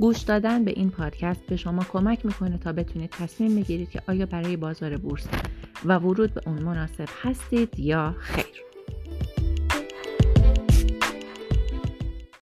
گوش دادن به این پادکست به شما کمک می‌کنه تا بتونید تصمیم بگیرید که آیا برای بازار بورس و ورود به اون مناسب هستید یا خیر.